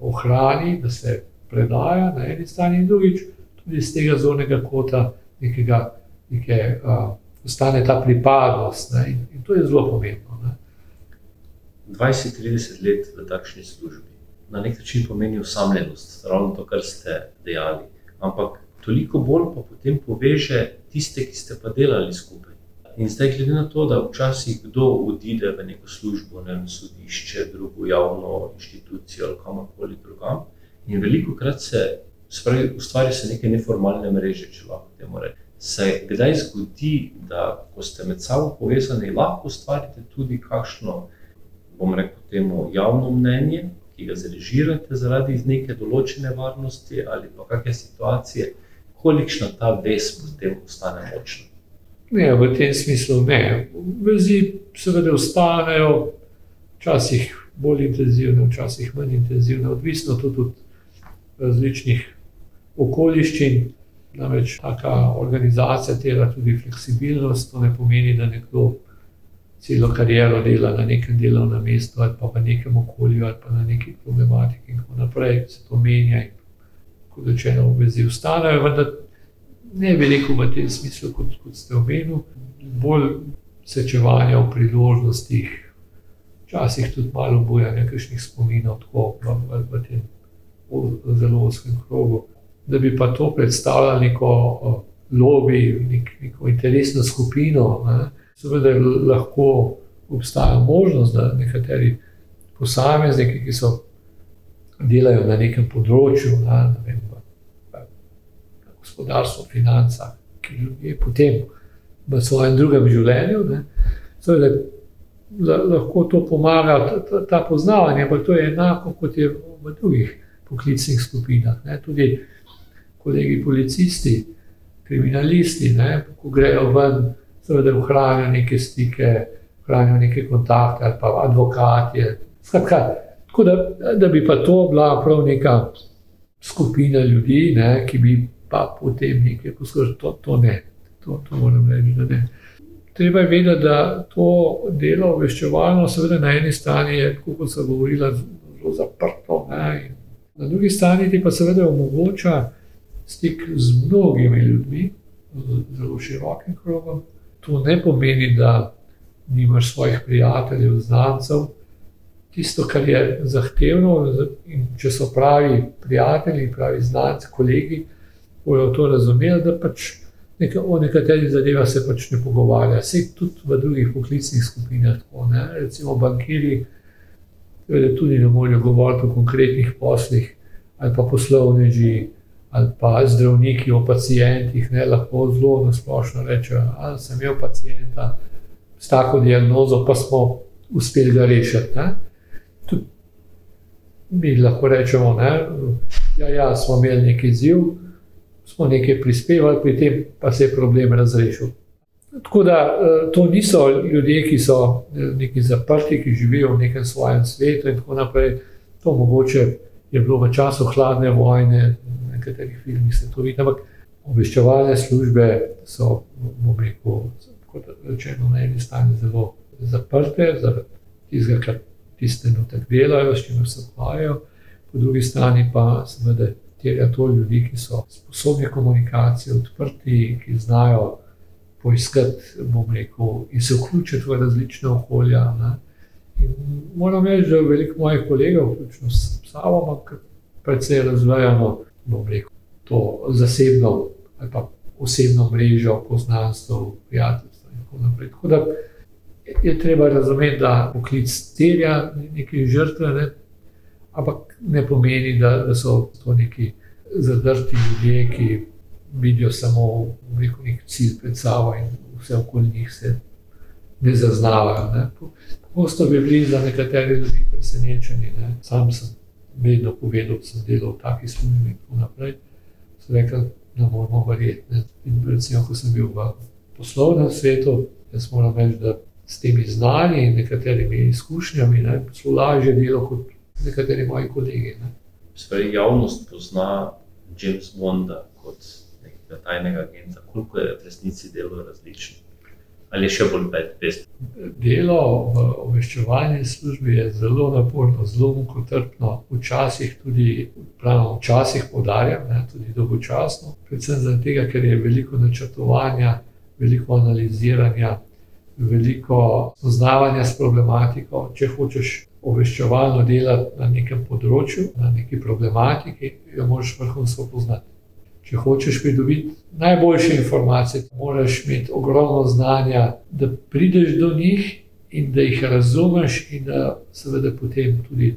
ohrani, da se predaja na eni strani, in drugič, iz tega zornega kota, nekega, neke, uh, ostane ta pripadnost. In, in to je zelo pomembno. 20-30 let v takšni službi na nek način pomeni usamljenost, ravno to, kar ste dejali. Ampak toliko bolj pa potem poveže tiste, ki ste pa delali skupaj. In zdaj, glede na to, da včasih kdo odide v neko službo, ne vem, sodišče, drugo javno inštitucijo ali kamorkoli drugam, in veliko krat se Spravi, ustvari se neke neformalne mreže, če lahko temu rečem. Se kdaj zgodi, da ko ste med sabo povezani, lahko ustvarite tudi kakšno, bom rekel, temu javno mnenje, ki ga zrežirate zaradi neke določene varnosti ali pa kakšne situacije, kolikšna ta vez potem ostane močna. Ne, v tem smislu ne. Vezi seveda ostanejo, včasih bolj intenzivne, včasih manj intenzivne, odvisno tudi od različnih okoliščin. Namreč taka organizacija tera tudi fleksibilnost. To ne pomeni, da nekdo celo kariero dela na nekem delovnem mestu ali pa v nekem okolju ali pa na neki problematiki in tako naprej. Se to menja in kot rečeno, vezi ustanejo, vendar ne veliko v tem smislu, kot, kot ste omenili, bolj sečevanja v priložnostih, včasih tudi malo boja nekakšnih spominov, tako v, v, v tem zelo uskem krogu. Da bi pa to predstavljalo neko lobby, nek, neko interesno skupino, ne, seveda lahko obstaja možnost, da nekateri posamezniki, ki so delajo na nekem področju, ne, ne vem, v, gospodarstvu, financah, ki ljudje potem v svojem drugem življenju, ne, lahko to pomaga, ta, ta poznavanje, ampak to je enako kot je v drugih poklicnih skupinah. Ne. Tudi kolegi policisti, kriminalisti, ne, ko grejo ven, seveda ohranijo neke stike, ohranijo neke kontakte ali pa advokati. Skratka, tako da, da bi pa to bila prav neka skupina ljudi, ne, ki bi pa potem nekaj poskušali, to, to ne, to, to moram reči, da ne. Treba je vedeti, da to delo obveščevalno, seveda na eni strani je, kot so govorila, zelo zaprto ne, Na drugi strani ti pa seveda omogoča stik z mnogimi ljudmi, zelo širokim krogom. To ne pomeni, da nimaš svojih prijateljev, znancev. Tisto, kar je zahtevno, in če so pravi prijatelji, pravi znanci, kolegi, bojo to razumeli, da pač neka, o nekaterih zadevah se pač ne pogovarja. Se tudi v drugih poklicnih skupinah, tako, recimo bankiri tudi ne morejo govoriti o konkretnih poslih, ali pa poslovneži, ali pa zdravniki o pacijentih. Ne, lahko zelo na splošno rečejo, da sem imel pacijenta s tako diagnozo, pa smo uspeli ga rešiti. Tudi mi lahko rečemo, da ja, ja, smo imeli neki izziv, smo nekaj prispevali, pri tem pa se je problem razrešil. Tako da eh, to niso ljudje, ki so eh, neki zaprti, ki živijo v nekem svojem svetu in tako naprej. To mogoče je bilo v času hladne vojne, nekaterih filmih se to vidi. Ampak obveščevalne službe so, bom rekel, kot rečeno, na eni strani zelo zaprte, zaradi tistega, kar tiste notek delajo, s čimer se ukvarjajo, po drugi strani pa seveda terja to ljudi, ki so sposobni komunikacije, odprti, ki znajo poiskati, bom rekel, in se vključiti v različne okolja. Ne. In moram reči, da veliko mojih kolegov, vključno s Savo, predvsej razvijano, bom rekel, to zasebno ali pa osebno mrežo, poznanstvo, prijateljstvo in tako naprej. Tako da je treba razumeti, da poklic terja nekaj žrtve, ne, ampak ne pomeni, da, da so to neki zadrti ljudje, ki vidijo samo rekel, nek cilj pred sabo in vse okoli njih se ne zaznavajo. Ne. Pogosto bi bili za nekatere ljudi presenečeni. Ne. Sam sem vedno povedal, da sem delal v taki službi in tako naprej. So rekli, da moramo verjeti. In recimo, ko sem bil v poslovnem svetu, jaz moram reči, da s temi znanji in nekaterimi izkušnjami ne, so lažje delo kot nekateri moji kolegi. Spravi, javnost pozna James Bonda kot nekega tajnega agenta, koliko je v resnici delo različno. Ali je še bolj pest? Delo v obveščevalni službi je zelo naporno, zelo mukotrpno, včasih tudi, pravno, včasih podarjam, ne, tudi dolgočasno. Predvsem zato, ker je veliko načrtovanja, veliko analiziranja, veliko poznavanja s problematiko. Če hočeš obveščevalno delati na nekem področju, na neki problematiki, jo moraš vrhunsko poznati. Če hočeš pridobiti najboljše informacije, moraš imeti ogromno znanja, da prideš do njih in da jih razumeš, in da seveda potem tudi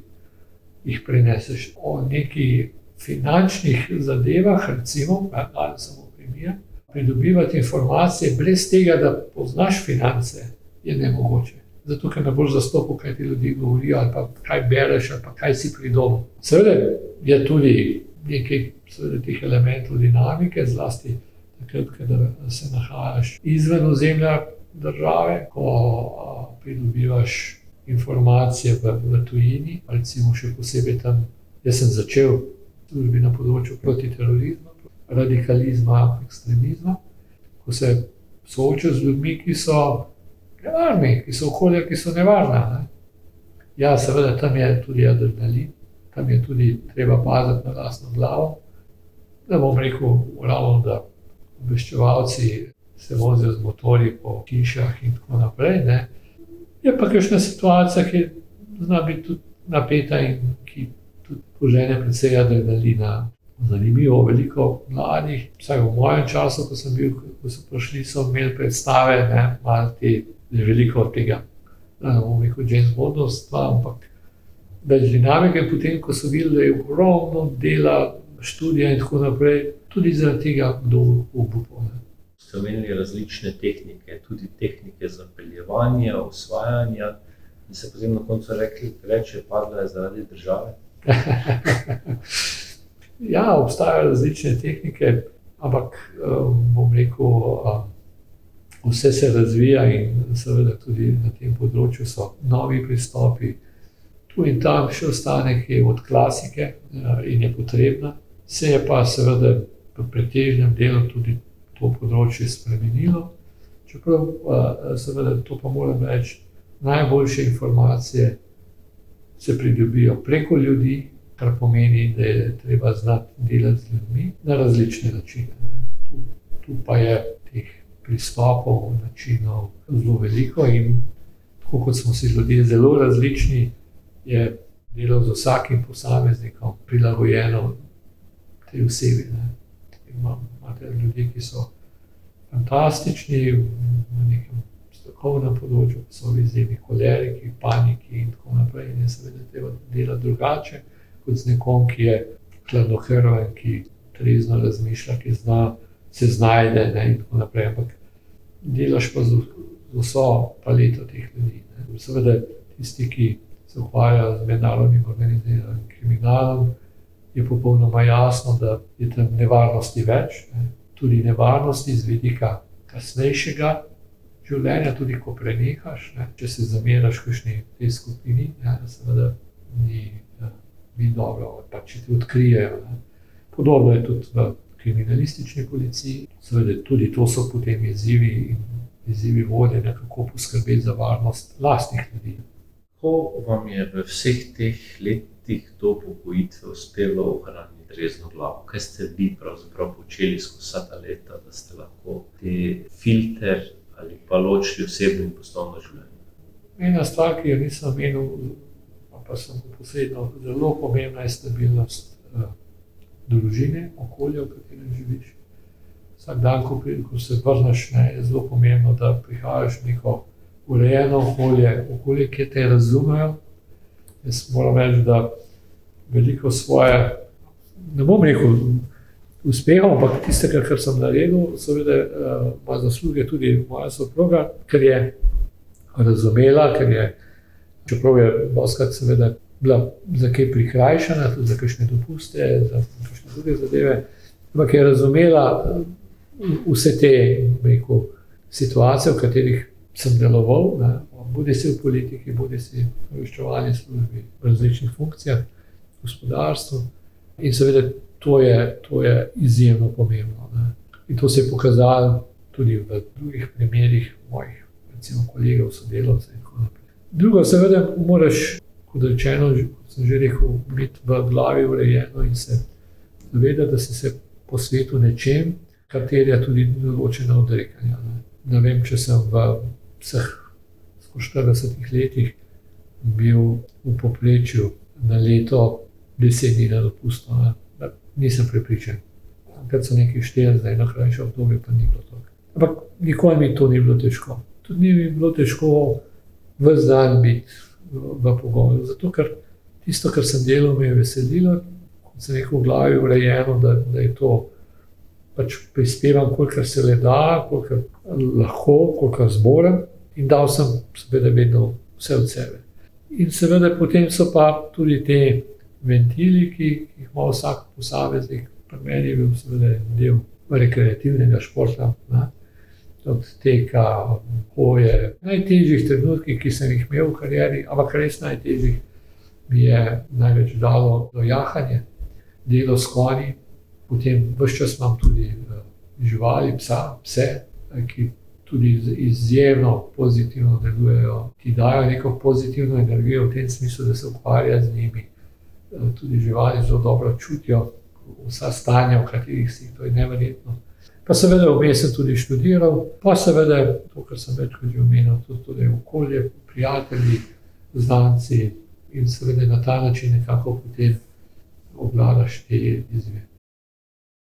jih preneseš. O neki finančnih zadevah, recimo, ali samo primer, pridobivati informacije brez tega, da poznaš finance, je ne mogoče. Zato, ker ne boš zastopil, kaj ti ljudje govorijo, ali pa kaj bereš, ali pa kaj si pridobil. Seveda je tudi nekaj teh elementov dinamike, zlasti takrat, ko se nahajaš izven ozemlja države, ko pridobivaš informacije v, v tujini, recimo še posebej tam. Jaz sem začel službi na področju protiterorizma, radikalizma, ekstremizma, ko se soočaš z ljudmi, ki so nevarni, ki so okolja, ki so nevarna. Ne? Ja, seveda, tam je tudi adrenalin, tam je tudi treba paziti na lastno glavo. Da bom rekel, ravno, da obveščevalci se vozijo z motori po hišah in tako naprej. Ne? Je pa kakšna situacija, ki zna biti tudi napeta in ki tudi požene predvsej adrenalina. Zanimivo, veliko mladih, vsaj v mojem času, ko sem bil, ko so prišli, so imeli predstave, ne, malo te, veliko tega, ne bomo rekel, James Bondovstva, ampak več dinamike. Potem, ko so videli, da je ogromno dela, študija in tako naprej, tudi zaradi tega, kdo obupone ste omenili različne tehnike, tudi tehnike zapeljevanja, osvajanja, in se potem na koncu rekli, reče, padla je zaradi države. ja, obstajajo različne tehnike, ampak um, bom rekel, um, vse se razvija in seveda tudi na tem področju so novi pristopi. Tu in tam še ostane, ki je od klasike uh, in je potrebna, se je pa seveda v pretežnem delu tudi to področje spremenilo. Čeprav seveda to pa moram reči, najboljše informacije se pridobijo preko ljudi, kar pomeni, da je treba znati delati z ljudmi na različne načine. Tu, tu pa je teh pristopov, načinov zelo veliko in tako kot smo si ljudje zelo različni, je delo z vsakim posameznikom prilagojeno tej osebi. Imate ljudi, ki so fantastični v nekem strokovnem področju, ki so v izjemi koleriki, paniki in tako naprej. In seveda treba delati drugače kot z nekom, ki je hladnokrven, ki trezno razmišlja, ki zna, se znajde ne, in tako naprej. Ampak delaš pa z, z vso paleto teh ljudi. Seveda tisti, ki se ukvarjajo z mednarodnim organiziranim kriminalom je popolnoma jasno, da je tam nevarnosti več, ne. tudi nevarnosti z vidika kasnejšega življenja, tudi ko prenehaš, ne. če se zameraš v kakšni tej skupini, ne, seveda ni, ni dobro, pa če ti odkrijejo. Ne. Podobno je tudi v kriminalistični policiji, seveda tudi to so potem izzivi izzivi vodenja, kako poskrbeti za varnost lastnih ljudi. Kako vam je v vseh teh letih? do upokojitve uspelo ohraniti resno glavo? Kaj ste vi pravzaprav počeli skozi vsa ta leta, da ste lahko te filter ali pa ločili osebno in poslovno življenje? Ena stvar, ki jo nisem omenil, pa sem posebno zelo pomembna, je stabilnost uh, družine, okolja, v katerem živiš. Vsak dan, ko, ko se vrneš, ne, je zelo pomembno, da prihajaš neko urejeno okolje, okolje, ki te razumejo. Jaz moram reči, da veliko svoje, ne bom rekel, uspehov, ampak tiste, kar, sem naredil, seveda uh, ima zasluge tudi moja soproga, ker je razumela, ker je, čeprav je Boska seveda bila za kaj prikrajšana, tudi za kakšne dopuste, za kakšne druge zadeve, ampak je razumela eh, vse te rekel, situacije, v katerih sem deloval. Ne, bodi si v politiki, bodi si v obveščevalni službi, v različnih funkcijah, v gospodarstvu. In seveda to je, to je izjemno pomembno. Ne. In to se je pokazalo tudi v drugih primerih mojih, recimo, kolegov, sodelavcev in tako naprej. Drugo, seveda, moraš, kot rečeno, kot sem že rekel, biti v glavi urejeno in se zavedati, da si se posvetil nečem, kar terja tudi določena odrekanja. Ne. ne vem, če sem v vseh 40 letih bil v povprečju na leto 10 dni na dopustu. Nisem prepričan. Ker so neki štiri, zdaj na krajše obdobje, pa ni bilo to. Ampak nikoli mi to ni bilo težko. Tudi ni mi bilo težko v dan biti v, pogovoru. Zato, ker tisto, kar sem delal, me je veselilo, za neko v glavi urejeno, da, da je to pač prispevam, kolikor se le da, kolikor lahko, kolikor zmorem, in dal sem, seveda, vedno vse od sebe. In seveda, potem so pa tudi te ventili, ki jih ima vsak posameznik, pri meni je bil seveda del rekreativnega športa. Ne? Od tega hoje, najtežjih trenutkih, ki sem jih imel v karieri, ampak res najtežjih, mi je največ dalo dojahanje, delo s konji, potem vse čas imam tudi uh, živali, psa, pse, ki tudi izjemno pozitivno delujejo, ki dajo neko pozitivno energijo v tem smislu, da se ukvarja z njimi. Uh, tudi živali zelo dobro čutijo vsa stanja, v katerih si to je nevrjetno. Pa seveda vmes sem tudi študiral, pa seveda to, kar sem večkrat že omenil, tudi, tudi okolje, prijatelji, znanci in seveda na ta način nekako potem obvladaš te izve.